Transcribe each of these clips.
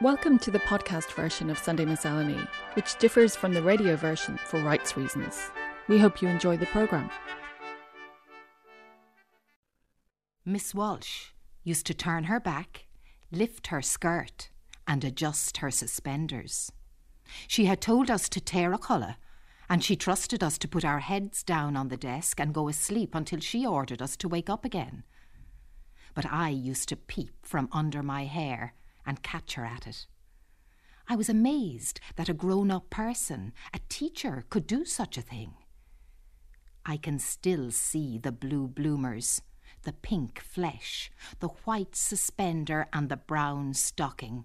Welcome to the podcast version of Sunday Miscellany, which differs from the radio version for rights reasons. We hope you enjoy the programme. Miss Walsh used to turn her back, lift her skirt, and adjust her suspenders. She had told us to tear a colour, and she trusted us to put our heads down on the desk and go asleep until she ordered us to wake up again. But I used to peep from under my hair and catch her at it. I was amazed that a grown up person, a teacher, could do such a thing. I can still see the blue bloomers, the pink flesh, the white suspender, and the brown stocking.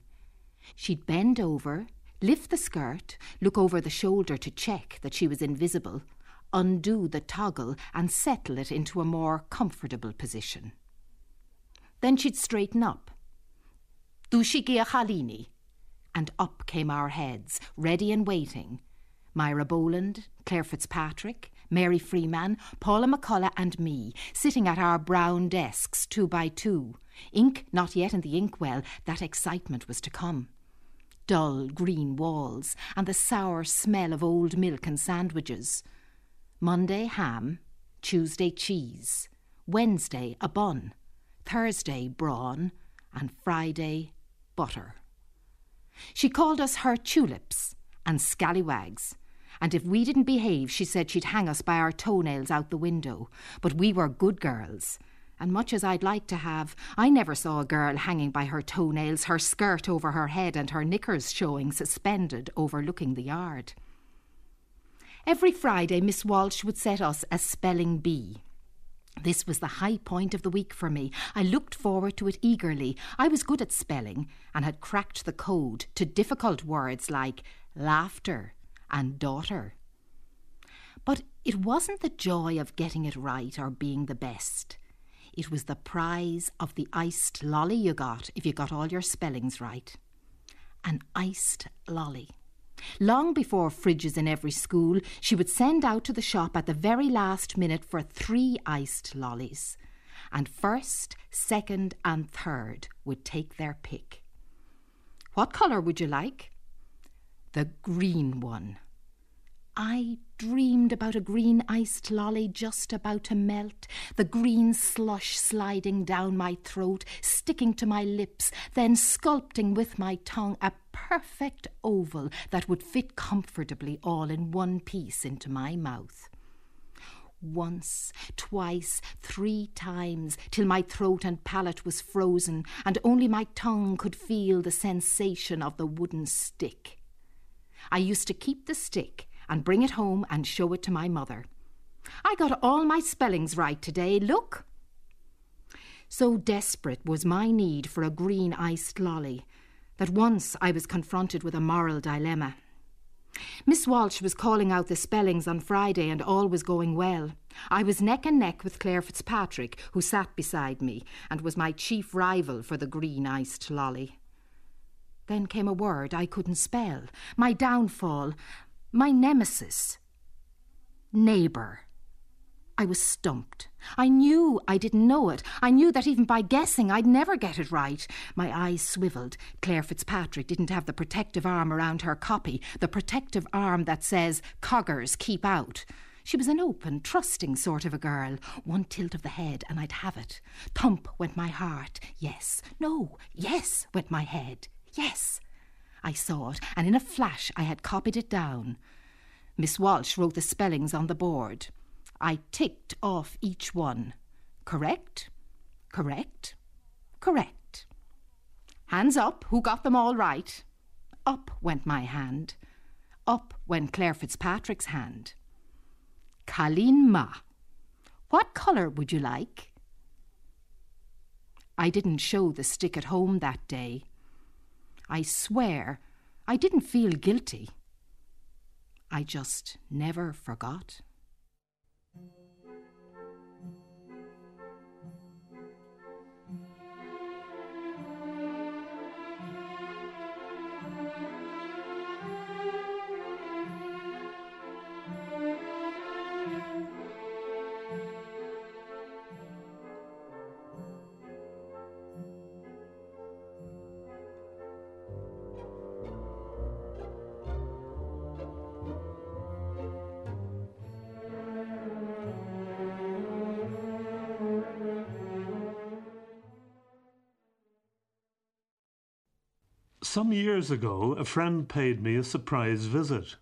She'd bend over, lift the skirt, look over the shoulder to check that she was invisible, undo the toggle, and settle it into a more comfortable position. Then she'd straighten up Dushigia Halini. And up came our heads, ready and waiting. Myra Boland, Claire Fitzpatrick, Mary Freeman, Paula McCullough, and me, sitting at our brown desks, two by two. Ink not yet in the inkwell, that excitement was to come. Dull green walls, and the sour smell of old milk and sandwiches. Monday, ham. Tuesday, cheese. Wednesday, a bun. Thursday, brawn. And Friday, butter. She called us her tulips and scallywags, and if we didn't behave, she said she'd hang us by our toenails out the window. But we were good girls, and much as I'd like to have, I never saw a girl hanging by her toenails, her skirt over her head, and her knickers showing suspended overlooking the yard. Every Friday, Miss Walsh would set us a spelling bee. This was the high point of the week for me. I looked forward to it eagerly. I was good at spelling and had cracked the code to difficult words like laughter and daughter. But it wasn't the joy of getting it right or being the best. It was the prize of the iced lolly you got if you got all your spellings right. An iced lolly. Long before fridges in every school, she would send out to the shop at the very last minute for three iced lollies. And first, second, and third would take their pick. What colour would you like? The green one. I dreamed about a green iced lolly just about to melt, the green slush sliding down my throat, sticking to my lips, then sculpting with my tongue a perfect oval that would fit comfortably all in one piece into my mouth. Once, twice, three times, till my throat and palate was frozen, and only my tongue could feel the sensation of the wooden stick. I used to keep the stick and bring it home and show it to my mother. I got all my spellings right today, look. So desperate was my need for a green iced lolly that once I was confronted with a moral dilemma. Miss Walsh was calling out the spellings on Friday and all was going well. I was neck and neck with Claire Fitzpatrick, who sat beside me and was my chief rival for the green iced lolly. Then came a word I couldn't spell, my downfall, my nemesis. Neighbour. I was stumped. I knew I didn't know it. I knew that even by guessing I'd never get it right. My eyes swivelled. Claire Fitzpatrick didn't have the protective arm around her copy, the protective arm that says, Coggers, keep out. She was an open, trusting sort of a girl. One tilt of the head and I'd have it. Thump went my heart. Yes. No. Yes, went my head. Yes. I saw it, and in a flash I had copied it down. Miss Walsh wrote the spellings on the board. I ticked off each one. Correct, correct, correct. Hands up, who got them all right? Up went my hand. Up went Claire Fitzpatrick's hand. Colleen Ma. What colour would you like? I didn't show the stick at home that day. I swear I didn't feel guilty. I just never forgot. Some years ago, a friend paid me a surprise visit.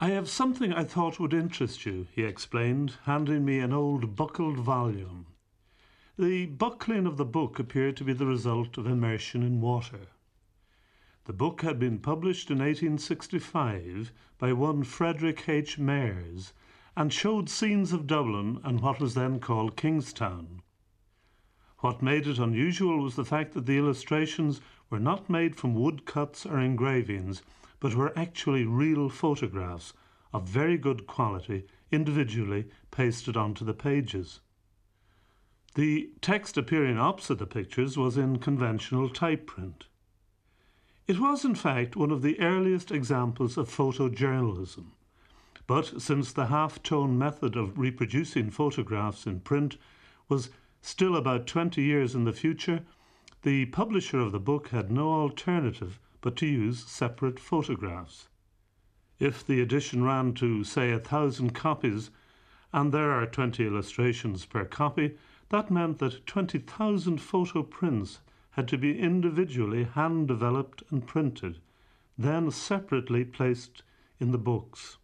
I have something I thought would interest you, he explained, handing me an old buckled volume. The buckling of the book appeared to be the result of immersion in water. The book had been published in 1865 by one Frederick H. Mares and showed scenes of Dublin and what was then called Kingstown. What made it unusual was the fact that the illustrations were not made from woodcuts or engravings, but were actually real photographs of very good quality, individually pasted onto the pages. The text appearing opposite the pictures was in conventional type print. It was, in fact, one of the earliest examples of photojournalism. But since the half tone method of reproducing photographs in print was still about 20 years in the future, the publisher of the book had no alternative but to use separate photographs. If the edition ran to, say, a thousand copies, and there are 20 illustrations per copy, that meant that 20,000 photo prints had to be individually hand developed and printed, then separately placed in the books.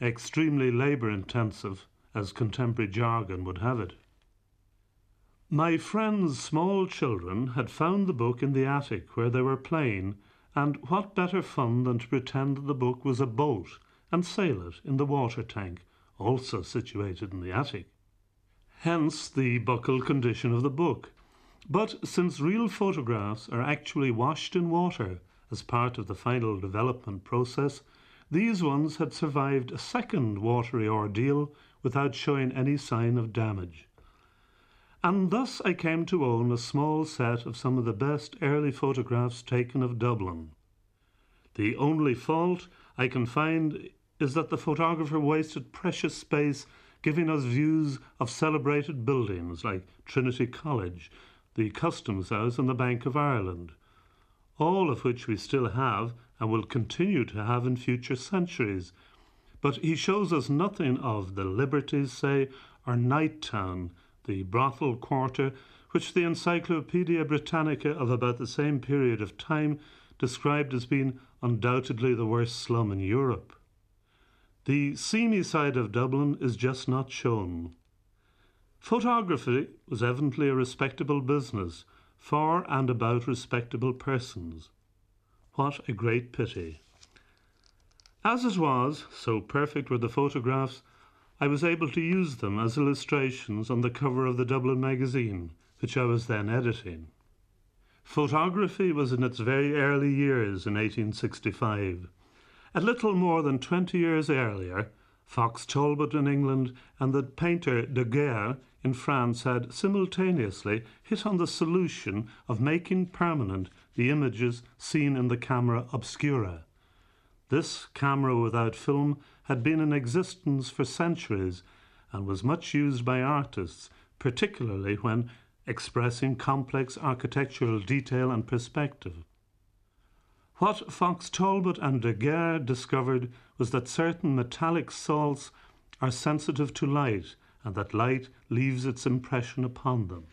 Extremely labour intensive, as contemporary jargon would have it. My friend's small children had found the book in the attic where they were playing, and what better fun than to pretend that the book was a boat and sail it in the water tank, also situated in the attic. Hence the buckled condition of the book, but since real photographs are actually washed in water as part of the final development process, these ones had survived a second watery ordeal without showing any sign of damage. And thus I came to own a small set of some of the best early photographs taken of Dublin. The only fault I can find is that the photographer wasted precious space giving us views of celebrated buildings like Trinity College the Customs House and the Bank of Ireland, all of which we still have and will continue to have in future centuries. But he shows us nothing of the Liberties, say, or Night Town, the brothel quarter, which the Encyclopaedia Britannica of about the same period of time described as being undoubtedly the worst slum in Europe. The seamy side of Dublin is just not shown. Photography was evidently a respectable business for and about respectable persons. What a great pity. As it was, so perfect were the photographs, I was able to use them as illustrations on the cover of the Dublin magazine, which I was then editing. Photography was in its very early years in 1865. A little more than 20 years earlier, Fox Talbot in England and the painter Daguerre in France had simultaneously hit on the solution of making permanent the images seen in the camera obscura. This camera without film had been in existence for centuries and was much used by artists, particularly when expressing complex architectural detail and perspective. What Fox Talbot and Daguerre discovered was that certain metallic salts are sensitive to light and that light leaves its impression upon them.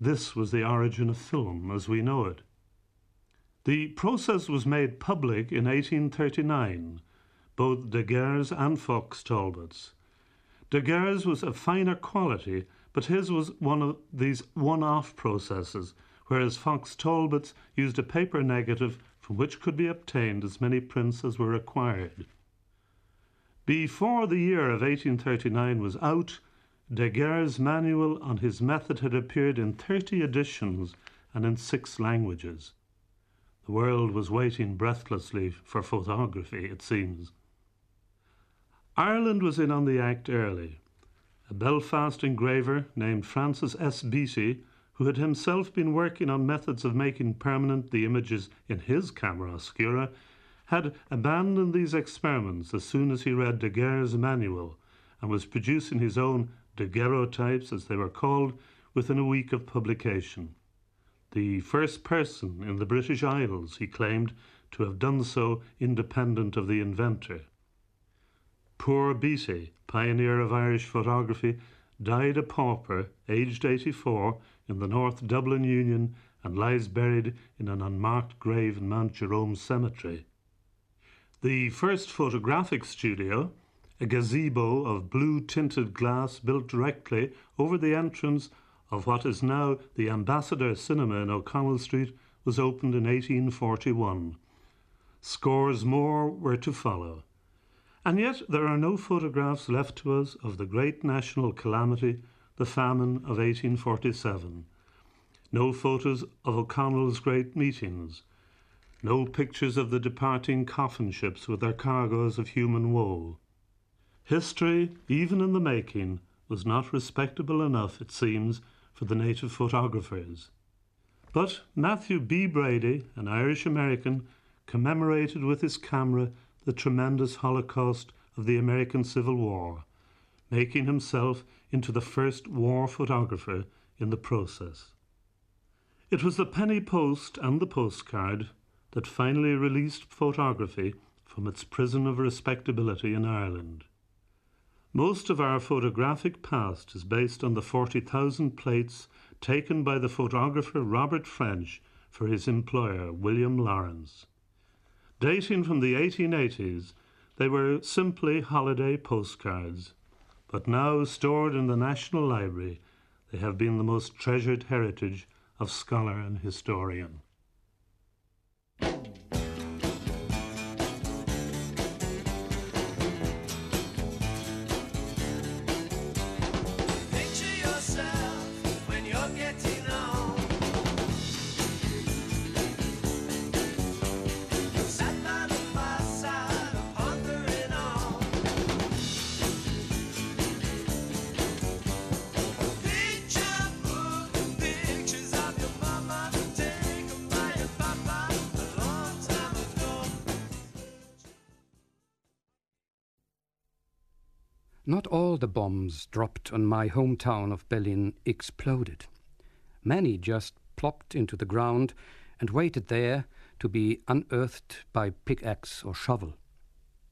This was the origin of film as we know it. The process was made public in 1839, both Daguerre's and Fox Talbot's. Daguerre's was of finer quality, but his was one of these one off processes, whereas Fox Talbot's used a paper negative from which could be obtained as many prints as were required. Before the year of 1839 was out, Daguerre's manual on his method had appeared in 30 editions and in six languages. The world was waiting breathlessly for photography, it seems. Ireland was in on the act early. A Belfast engraver named Francis S. Beatty, who had himself been working on methods of making permanent the images in his camera obscura, had abandoned these experiments as soon as he read Daguerre's manual and was producing his own daguerreotypes, as they were called, within a week of publication. The first person in the British Isles, he claimed, to have done so independent of the inventor. Poor Beatty, pioneer of Irish photography, died a pauper, aged 84, in the North Dublin Union and lies buried in an unmarked grave in Mount Jerome Cemetery. The first photographic studio, a gazebo of blue tinted glass built directly over the entrance of what is now the Ambassador Cinema in O'Connell Street, was opened in 1841. Scores more were to follow. And yet there are no photographs left to us of the great national calamity, the famine of 1847. No photos of O'Connell's great meetings. No pictures of the departing coffin ships with their cargoes of human woe. History, even in the making, was not respectable enough, it seems, for the native photographers. But Mathew B. Brady, an Irish American, commemorated with his camera the tremendous holocaust of the American Civil War, making himself into the first war photographer in the process. It was the penny post and the postcard that finally released photography from its prison of respectability in Ireland. Most of our photographic past is based on the 40,000 plates taken by the photographer Robert French for his employer, William Lawrence. Dating from the 1880s, they were simply holiday postcards, but now stored in the National Library, they have been the most treasured heritage of scholar and historian. Bombs dropped on my hometown of Berlin exploded. Many just plopped into the ground and waited there to be unearthed by pickaxe or shovel,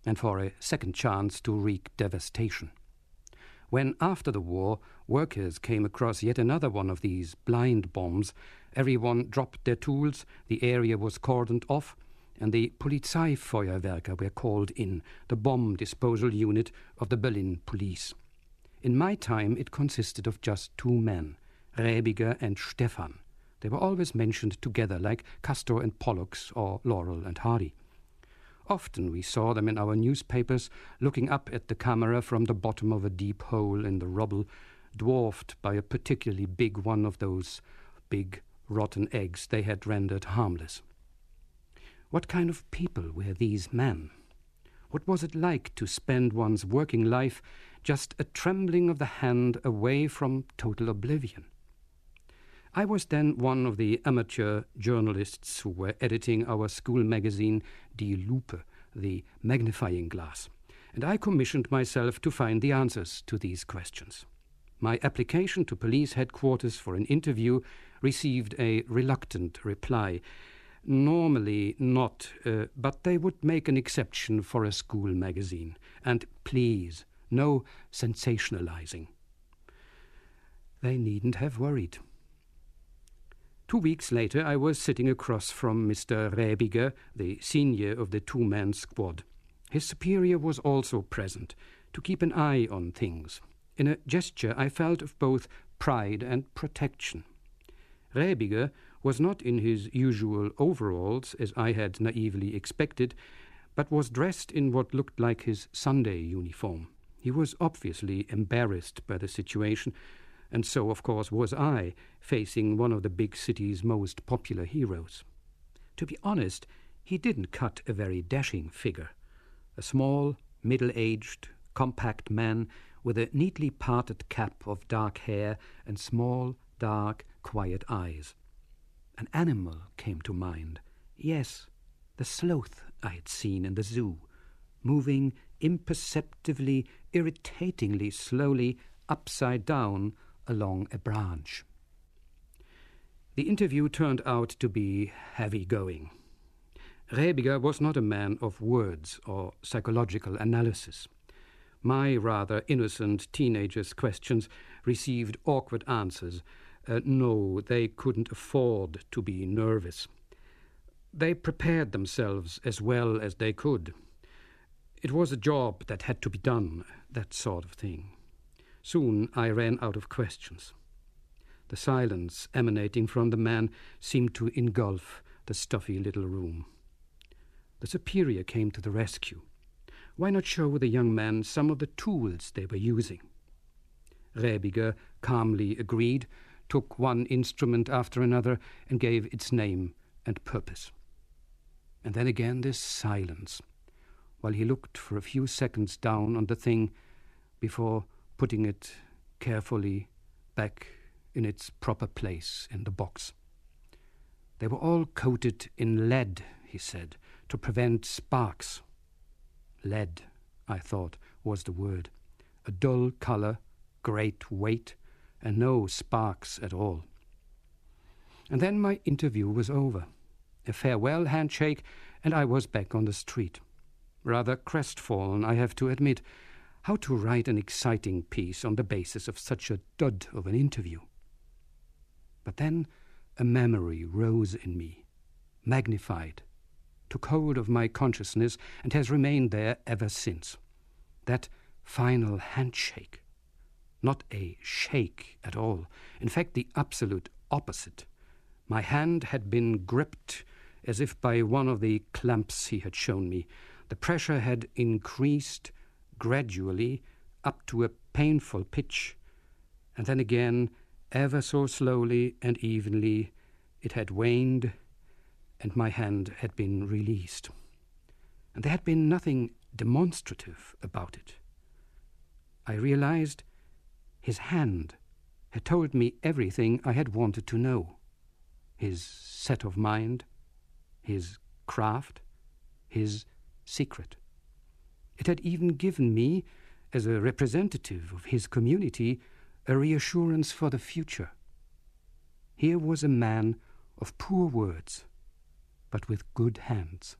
and for a second chance to wreak devastation. When, after the war, workers came across yet another one of these blind bombs, everyone dropped their tools, the area was cordoned off, and the Polizeifeuerwerker were called in, the bomb disposal unit of the Berlin police. In my time, it consisted of just two men, Rebiger and Stefan. They were always mentioned together, like Castor and Pollux or Laurel and Hardy. Often we saw them in our newspapers looking up at the camera from the bottom of a deep hole in the rubble, dwarfed by a particularly big one of those big rotten eggs they had rendered harmless. What kind of people were these men? What was it like to spend one's working life just a trembling of the hand away from total oblivion? I was then one of the amateur journalists who were editing our school magazine Die Lupe, the magnifying glass, and I commissioned myself to find the answers to these questions. My application to police headquarters for an interview received a reluctant reply, Normally not, uh, but they would make an exception for a school magazine. And please, no sensationalizing. They needn't have worried. Two weeks later, I was sitting across from Mr. Rebiger, the senior of the two man squad. His superior was also present, to keep an eye on things. In a gesture, I felt of both pride and protection. Rebiger was not in his usual overalls, as I had naively expected, but was dressed in what looked like his Sunday uniform. He was obviously embarrassed by the situation, and so, of course, was I, facing one of the big city's most popular heroes. To be honest, he didn't cut a very dashing figure. A small, middle aged, compact man with a neatly parted cap of dark hair and small, dark, quiet eyes. An animal came to mind. Yes, the sloth I had seen in the zoo, moving imperceptibly, irritatingly slowly upside down along a branch. The interview turned out to be heavy going. Rebiger was not a man of words or psychological analysis. My rather innocent teenager's questions received awkward answers, Uh, no, they couldn't afford to be nervous. They prepared themselves as well as they could. It was a job that had to be done, that sort of thing. Soon I ran out of questions. The silence emanating from the man seemed to engulf the stuffy little room. The superior came to the rescue. Why not show the young man some of the tools they were using? Rebiger calmly agreed, took one instrument after another, and gave its name and purpose. And then again this silence, while he looked for a few seconds down on the thing before putting it carefully back in its proper place in the box. They were all coated in lead, he said, to prevent sparks. Lead, I thought, was the word. A dull colour, great weight, and no sparks at all. And then my interview was over. A farewell handshake, and I was back on the street. Rather crestfallen, I have to admit. How to write an exciting piece on the basis of such a dud of an interview? But then a memory rose in me, magnified, took hold of my consciousness, and has remained there ever since. That final handshake. Not a shake at all. In fact, the absolute opposite. My hand had been gripped as if by one of the clamps he had shown me. The pressure had increased gradually up to a painful pitch, and then again, ever so slowly and evenly, it had waned, and my hand had been released. And there had been nothing demonstrative about it. I realized his hand had told me everything I had wanted to know his set of mind, his craft, his secret. It had even given me, as a representative of his community, a reassurance for the future. Here was a man of poor words, but with good hands.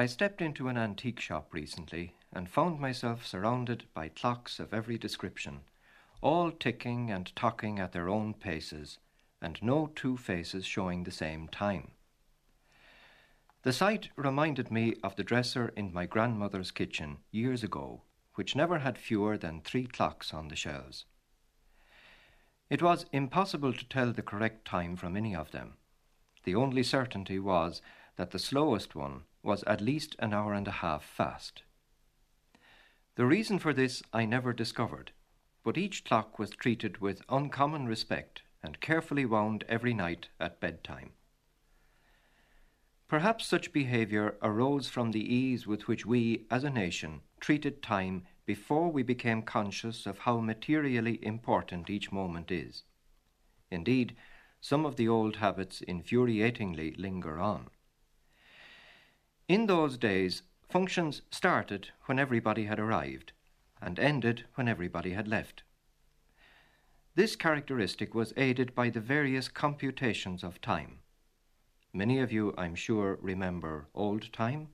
I stepped into an antique shop recently and found myself surrounded by clocks of every description, all ticking and tocking at their own paces, and no two faces showing the same time. The sight reminded me of the dresser in my grandmother's kitchen years ago, which never had fewer than three clocks on the shelves. It was impossible to tell the correct time from any of them. The only certainty was that the slowest one was at least an hour and a half fast. The reason for this I never discovered, but each clock was treated with uncommon respect and carefully wound every night at bedtime. Perhaps such behaviour arose from the ease with which we, as a nation, treated time before we became conscious of how materially important each moment is. Indeed, some of the old habits infuriatingly linger on. In those days, functions started when everybody had arrived and ended when everybody had left. This characteristic was aided by the various computations of time. Many of you, I'm sure, remember old time,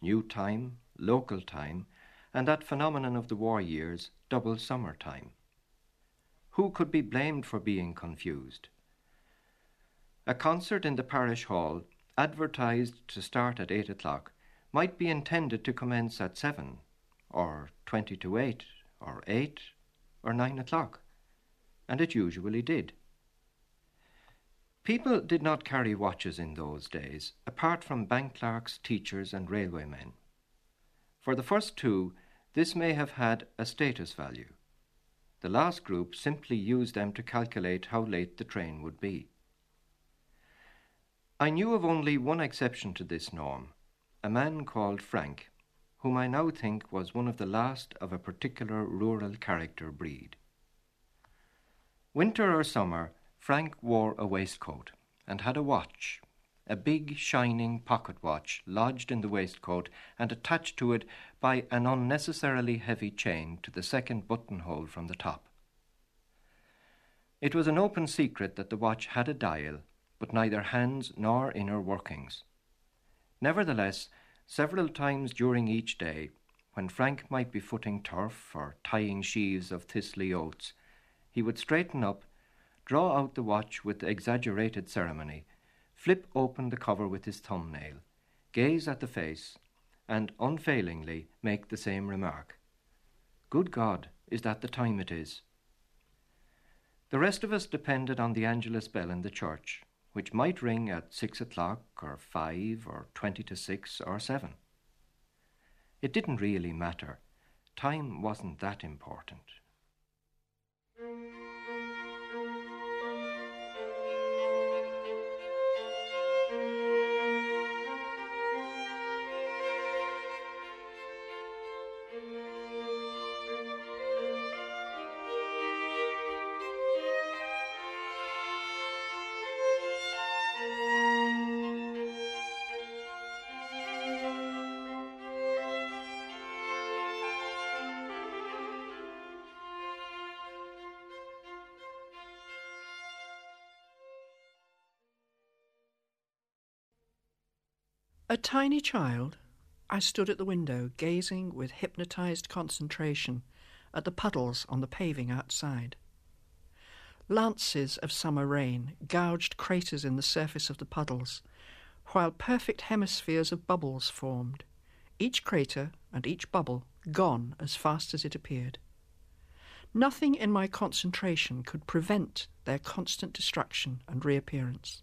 new time, local time, and that phenomenon of the war years, double summer time. Who could be blamed for being confused? A concert in the parish hall advertised to start at eight o'clock might be intended to commence at seven, or twenty to eight, or eight, or nine o'clock, and it usually did. People did not carry watches in those days, apart from bank clerks, teachers, and railwaymen. For the first two, this may have had a status value. The last group simply used them to calculate how late the train would be. I knew of only one exception to this norm, a man called Frank, whom I now think was one of the last of a particular rural character breed. Winter or summer, Frank wore a waistcoat and had a watch, a big shining pocket watch lodged in the waistcoat and attached to it by an unnecessarily heavy chain to the second buttonhole from the top. It was an open secret that the watch had a dial, but neither hands nor inner workings. Nevertheless, several times during each day, when Frank might be footing turf or tying sheaves of thistly oats, he would straighten up, draw out the watch with exaggerated ceremony, flip open the cover with his thumbnail, gaze at the face, and unfailingly make the same remark Good God, is that the time it is? The rest of us depended on the Angelus bell in the church, which might ring at six o'clock, or five, or twenty to six, or seven. It didn't really matter. Time wasn't that important. A tiny child, I stood at the window gazing with hypnotized concentration at the puddles on the paving outside. Lances of summer rain gouged craters in the surface of the puddles, while perfect hemispheres of bubbles formed, each crater and each bubble gone as fast as it appeared. Nothing in my concentration could prevent their constant destruction and reappearance.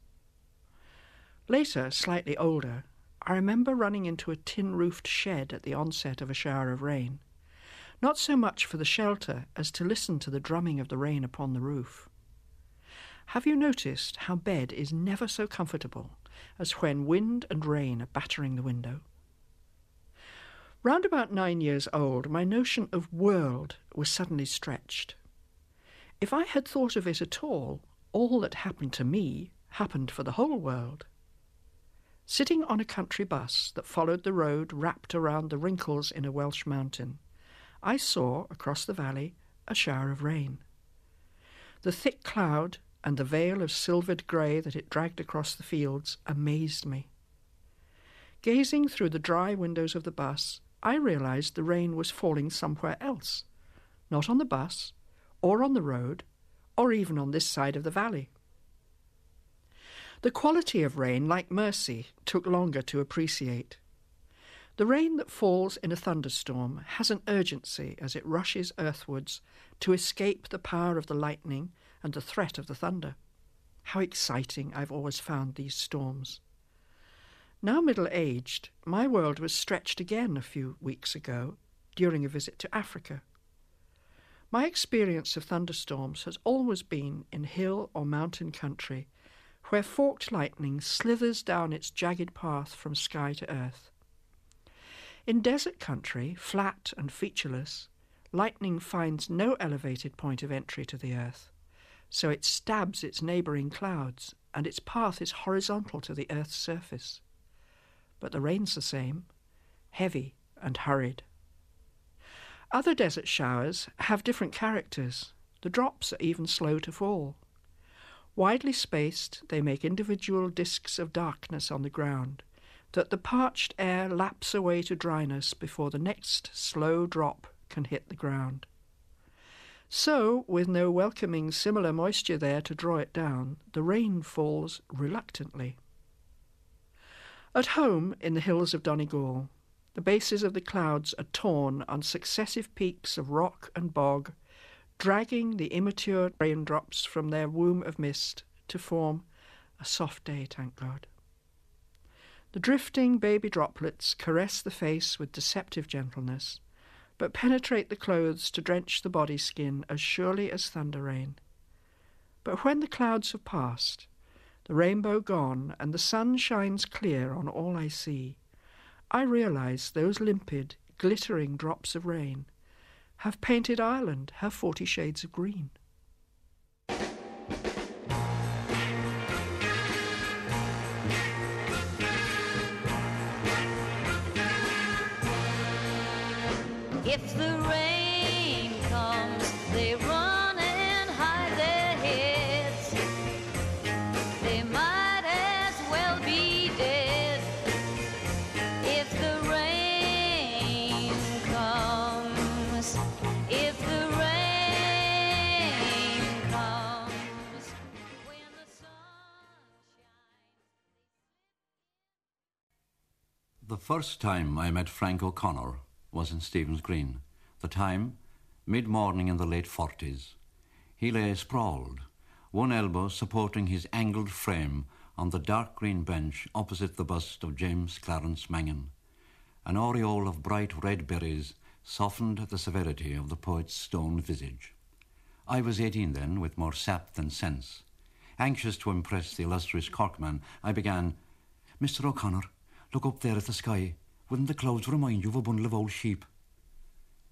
Later, slightly older, I remember running into a tin roofed shed at the onset of a shower of rain, not so much for the shelter as to listen to the drumming of the rain upon the roof. Have you noticed how bed is never so comfortable as when wind and rain are battering the window? Round about nine years old, my notion of world was suddenly stretched. If I had thought of it at all, all that happened to me happened for the whole world. Sitting on a country bus that followed the road wrapped around the wrinkles in a Welsh mountain, I saw, across the valley, a shower of rain. The thick cloud and the veil of silvered grey that it dragged across the fields amazed me. Gazing through the dry windows of the bus, I realized the rain was falling somewhere else, not on the bus, or on the road, or even on this side of the valley. The quality of rain, like mercy, took longer to appreciate. The rain that falls in a thunderstorm has an urgency as it rushes earthwards to escape the power of the lightning and the threat of the thunder. How exciting I've always found these storms. Now middle aged, my world was stretched again a few weeks ago during a visit to Africa. My experience of thunderstorms has always been in hill or mountain country where forked lightning slithers down its jagged path from sky to earth. In desert country, flat and featureless, lightning finds no elevated point of entry to the earth, so it stabs its neighbouring clouds, and its path is horizontal to the earth's surface. But the rain's the same, heavy and hurried. Other desert showers have different characters. The drops are even slow to fall. Widely spaced, they make individual disks of darkness on the ground, that the parched air laps away to dryness before the next slow drop can hit the ground. So, with no welcoming similar moisture there to draw it down, the rain falls reluctantly. At home in the hills of Donegal, the bases of the clouds are torn on successive peaks of rock and bog dragging the immature raindrops from their womb of mist to form a soft day, thank God. The drifting baby droplets caress the face with deceptive gentleness, but penetrate the clothes to drench the body skin as surely as thunder rain. But when the clouds have passed, the rainbow gone, and the sun shines clear on all I see, I realize those limpid, glittering drops of rain, have painted Ireland her forty shades of green. If the rain first time I met Frank O'Connor was in Stephen's Green. The time, mid morning in the late forties. He lay sprawled, one elbow supporting his angled frame on the dark green bench opposite the bust of James Clarence Mangan. An aureole of bright red berries softened the severity of the poet's stone visage. I was eighteen then, with more sap than sense. Anxious to impress the illustrious Corkman, I began, Mr. O'Connor, look up there at the sky. Wouldn't the clouds remind you of a bundle of old sheep?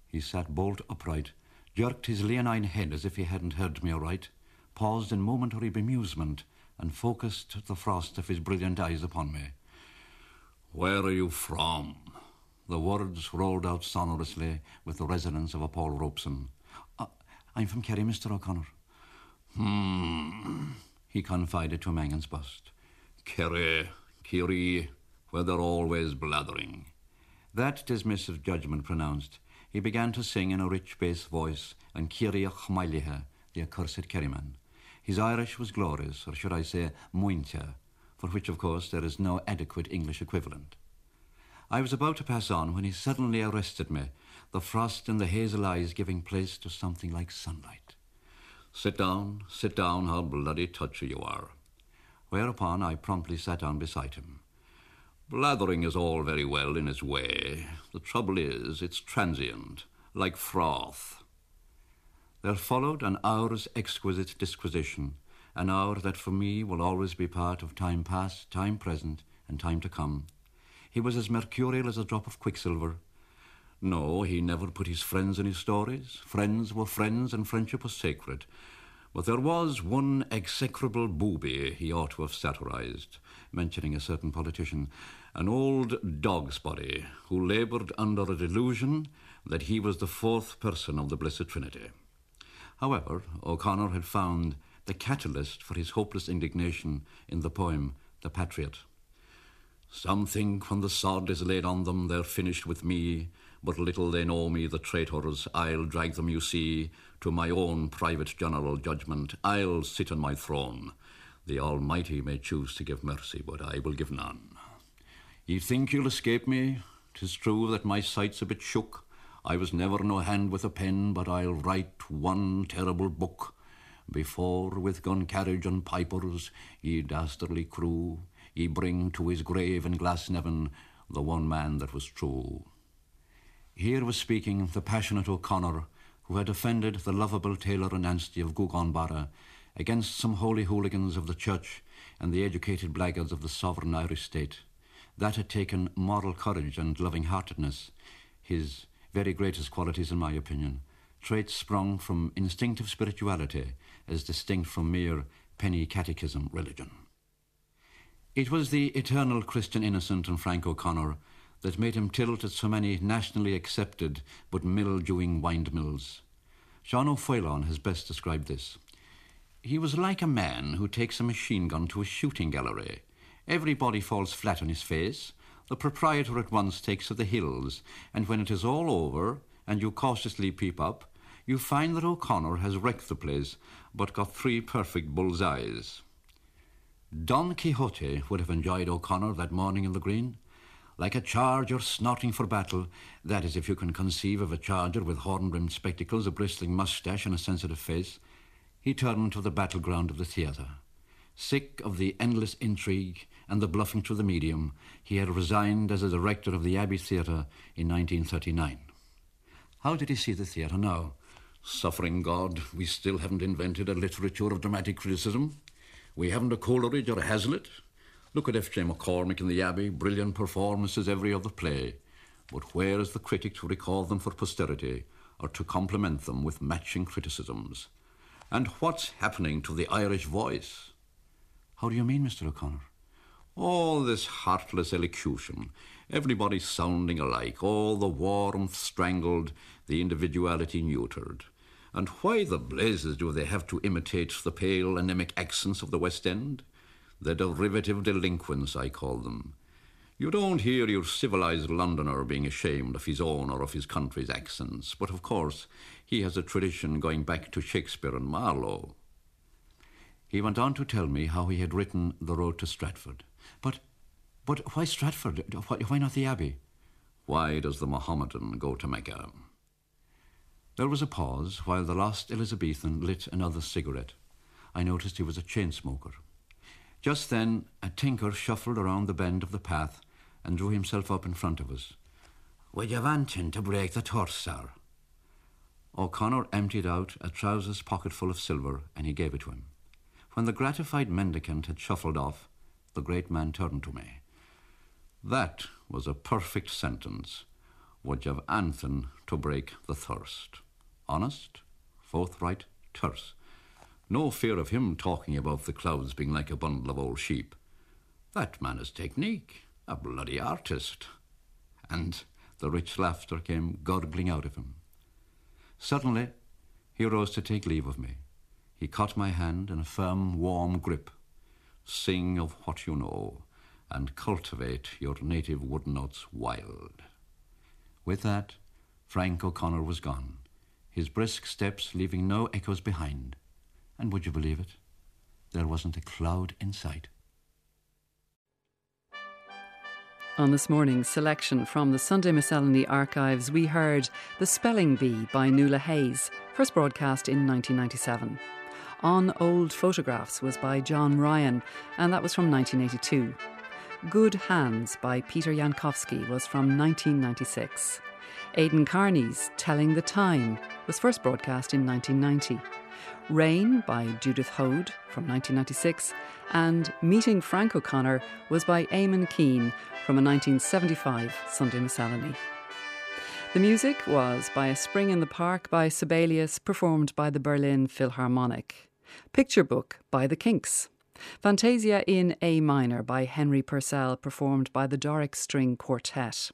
He sat bolt upright, jerked his leonine head as if he hadn't heard me aright, paused in momentary bemusement, and focused the frost of his brilliant eyes upon me. Where are you from? The words rolled out sonorously with the resonance of a Paul Robeson. Uh, I'm from Kerry, Mr. O'Connor. Hmm, he confided to Mangan's bust. Kerry, Kiri, where they're always blathering. That dismissive judgment pronounced, he began to sing in a rich bass voice, and Kyrie Chmailihe, the accursed Kerryman. His Irish was glorious, or should I say, muintia, for which, of course, there is no adequate English equivalent. I was about to pass on when he suddenly arrested me, the frost in the hazel eyes giving place to something like sunlight. Sit down, sit down, how bloody touchy you are. Whereupon I promptly sat down beside him. Blathering is all very well in its way. The trouble is, it's transient, like froth. There followed an hour's exquisite disquisition, an hour that for me will always be part of time past, time present, and time to come. He was as mercurial as a drop of quicksilver. No, he never put his friends in his stories. Friends were friends, and friendship was sacred. But there was one execrable booby he ought to have satirized, mentioning a certain politician, an old dog's body who laboured under a delusion that he was the fourth person of the Blessed Trinity. However, O'Connor had found the catalyst for his hopeless indignation in the poem The Patriot. Some think when the sod is laid on them they're finished with me, but little they know me, the traitors, I'll drag them, you see, to my own private general judgment. I'll sit on my throne. The Almighty may choose to give mercy, but I will give none. Ye think you'll escape me? 'Tis true that my sight's a bit shook. I was never no hand with a pen, but I'll write one terrible book. Before, with gun carriage and pipers, ye dastardly crew, ye bring to his grave in Glasnevin the one man that was true. Here was speaking the passionate O'Connor, who had offended the lovable Tailor and Ansty of Gougane Barra against some holy hooligans of the church and the educated blackguards of the sovereign Irish state. That had taken moral courage and loving heartedness, his very greatest qualities, in my opinion, traits sprung from instinctive spirituality as distinct from mere penny catechism religion. It was the eternal Christian innocent and Frank O'Connor that made him tilt at so many nationally accepted but mildewing windmills. Sean O'Faolain has best described this. He was like a man who takes a machine gun to a shooting gallery. Everybody falls flat on his face. The proprietor at once takes to the hills, and when it is all over, and you cautiously peep up, you find that O'Connor has wrecked the place, but got three perfect bull's eyes. Don Quixote would have enjoyed O'Connor that morning in the green. Like a charger snorting for battle, that is, if you can conceive of a charger with horn rimmed spectacles, a bristling moustache, and a sensitive face, he turned to the battleground of the theatre. Sick of the endless intrigue and the bluffing to the medium, he had resigned as a director of the Abbey Theatre in 1939. How did he see the theatre now? Suffering God, we still haven't invented a literature of dramatic criticism. We haven't a Coleridge or a Hazlitt. Look at F.J. McCormick in the Abbey, brilliant performances every other play. But where is the critic to recall them for posterity or to compliment them with matching criticisms? And what's happening to the Irish voice? How do you mean, Mr. O'Connor? All this heartless elocution, everybody sounding alike, all the warmth strangled, the individuality neutered. And why the blazes do they have to imitate the pale anemic accents of the West End? The derivative delinquents, I call them. You don't hear your civilized Londoner being ashamed of his own or of his country's accents, but of course he has a tradition going back to Shakespeare and Marlowe. He went on to tell me how he had written The Road to Stratford. But, but why Stratford? Why, why not the Abbey? Why does the Mohammedan go to Mecca? There was a pause while the last Elizabethan lit another cigarette. I noticed he was a chain smoker. Just then, a tinker shuffled around the bend of the path and drew himself up in front of us. Would you wanting to break the torch, sir? O'Connor emptied out a trousers pocketful of silver and he gave it to him. When the gratified mendicant had shuffled off, the great man turned to me. That was a perfect sentence. Would you have anything to break the thirst? Honest, forthright, terse. No fear of him talking about the clouds being like a bundle of old sheep. That man is technique, a bloody artist. And the rich laughter came gurgling out of him. Suddenly, he rose to take leave of me. He caught my hand in a firm, warm grip. Sing of what you know, and cultivate your native wood notes wild. With that, Frank O'Connor was gone, his brisk steps leaving no echoes behind. And would you believe it? There wasn't a cloud in sight. On this morning's selection from the Sunday Miscellany archives, we heard The Spelling Bee by Nuala Hayes, first broadcast in 1997. On Old Photographs was by John Ryan, and that was from 1982. Good Hands by Peter Jankovsky was from 1996. Aidan Carney's Telling the Time was first broadcast in 1990. Rain by Judith Hoad from 1996, and Meeting Frank O'Connor was by Eamon Keane from a 1975 Sunday Miscellany. The music was by A Spring in the Park by Sibelius, performed by the Berlin Philharmonic. Picture Book by The Kinks. Fantasia in A minor by Henry Purcell, performed by the Doric String Quartet.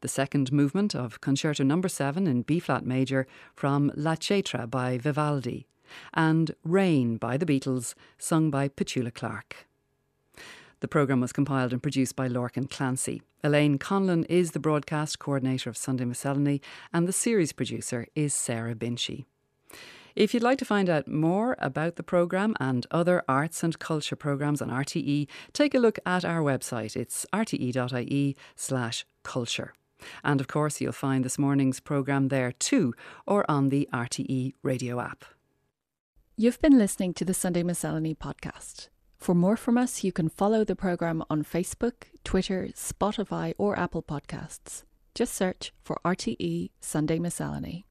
The second movement of Concerto no. 7 in B flat major from La Cetra by Vivaldi, and Rain by the Beatles, sung by Petula Clark. The programme was compiled and produced by Lorcan Clancy. Elaine Conlon is the broadcast coordinator of Sunday Miscellany, and the series producer is Sarah Binchy. If you'd like to find out more about the programme and other arts and culture programmes on RTE, take a look at our website. It's rte.ie slash culture. And of course, you'll find this morning's programme there too, or on the RTE radio app. You've been listening to the Sunday Miscellany podcast. For more from us, you can follow the programme on Facebook, Twitter, Spotify, or Apple Podcasts. Just search for RTE Sunday Miscellany.